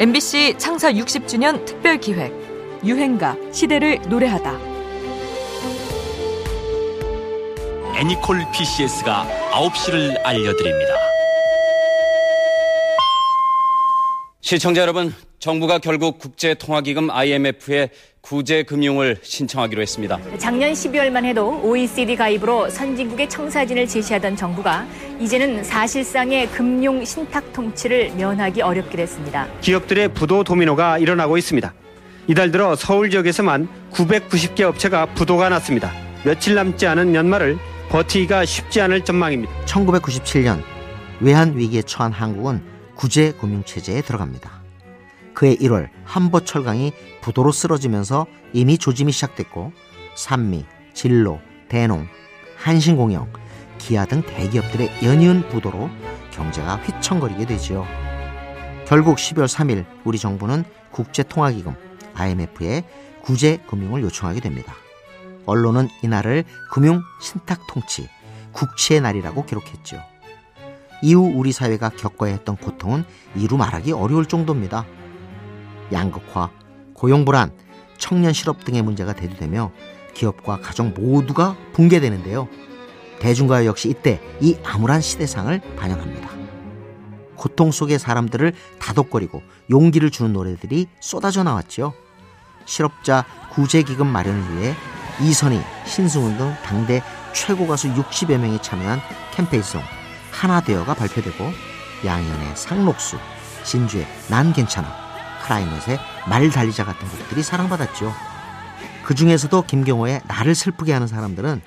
MBC 창사 60주년 특별 기획 유행가 시대를 노래하다. 애니콜 PCS가 9시를 알려드립니다. 시청자 여러분, 정부가 결국 국제통화기금 IMF에 구제 금융을 신청하기로 했습니다. 작년 12월만 해도 OECD 가입으로 선진국의 청사진을 제시하던 정부가 이제는 사실상의 금융 신탁 통치를 면하기 어렵게 됐습니다. 기업들의 부도 도미노가 일어나고 있습니다. 이달 들어 서울 지역에서만 990개 업체가 부도가 났습니다. 며칠 남지 않은 연말을 버티기가 쉽지 않을 전망입니다. 1997년 외환 위기에 처한 한국은 구제 금융 체제에 들어갑니다. 그해 1월 한보 철강이 부도로 쓰러지면서 이미 조짐이 시작됐고 산미, 진로, 대농, 한신공영, 기아 등 대기업들의 연이은 부도로 경제가 휘청거리게 되지요. 결국 12월 3일 우리 정부는 국제통화기금 IMF에 구제 금융을 요청하게 됩니다. 언론은 이날을 금융 신탁 통치, 국치의 날이라고 기록했죠. 이후 우리 사회가 겪어야 했던 고통은 이루 말하기 어려울 정도입니다. 양극화, 고용 불안, 청년 실업 등의 문제가 대두되며 기업과 가정 모두가 붕괴되는데요. 대중가요 역시 이때 이 암울한 시대상을 반영합니다. 고통 속의 사람들을 다독거리고 용기를 주는 노래들이 쏟아져 나왔죠. 실업자 구제기금 마련을 위해 이선희, 신승훈 등 당대 최고 가수 60여 명이 참여한 캠페인송 하나 되어가 발표되고 양현의 상록수, 진주의 난 괜찮아, 크라이넛의 말 달리자 같은 곡들이 사랑받았죠. 그 중에서도 김경호의 나를 슬프게 하는 사람들은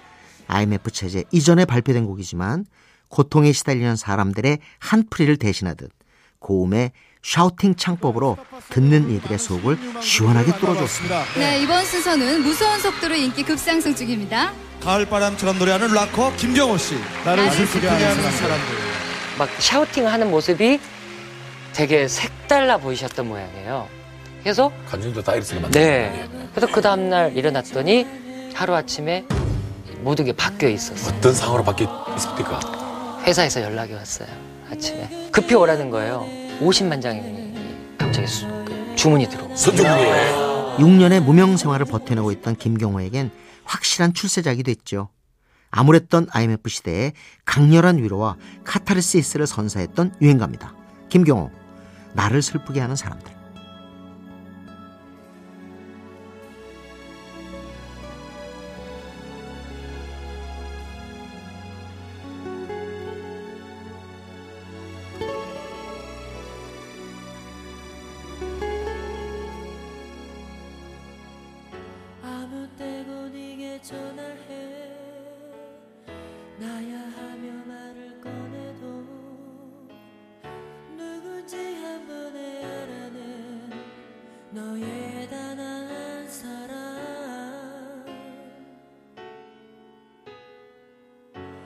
IMF 체제 이전에 발표된 곡이지만 고통에 시달리는 사람들의 한풀이를 대신하듯 고음의 샤우팅 창법으로 듣는 이들의 속을 시원하게 뚫어줬습니다. 네, 이번 순서는 무서운 속도로 인기 급상승 중입니다. 가을바람처럼 노래하는 락커 김경호 씨. 나를 슬프게 하는 사람들. 막 샤우팅 하는 모습이 되게 색달라 보이셨던 모양이에요. 그래서 간중도 다이렉트가 맞 네. 그래서 그 다음 날 일어났더니 하루 아침에 모든 게 바뀌어 있었어요. 어떤 상황으로 바뀌어 있습니까? 회사에서 연락이 왔어요. 아침에 급히 오라는 거예요. 50만 장이 갑자기 수, 그 주문이 들어. 선조군이에요. 6년의 무명 생활을 버텨내고 있던 김경호에겐 확실한 출세작이 됐죠. 암울했던 IMF 시대에 강렬한 위로와 카타르시스를 선사했던 유행가입니다. 김경호, 나를 슬프게 하는 사람들.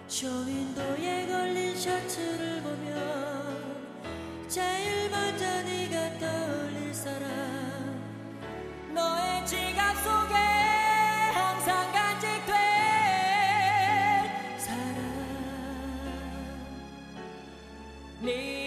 쇼윈도에 걸린 셔츠를 보면 제일 먼저 네가 떠올릴 사람. 너의 지갑 속에 항상 간직될 사람. 네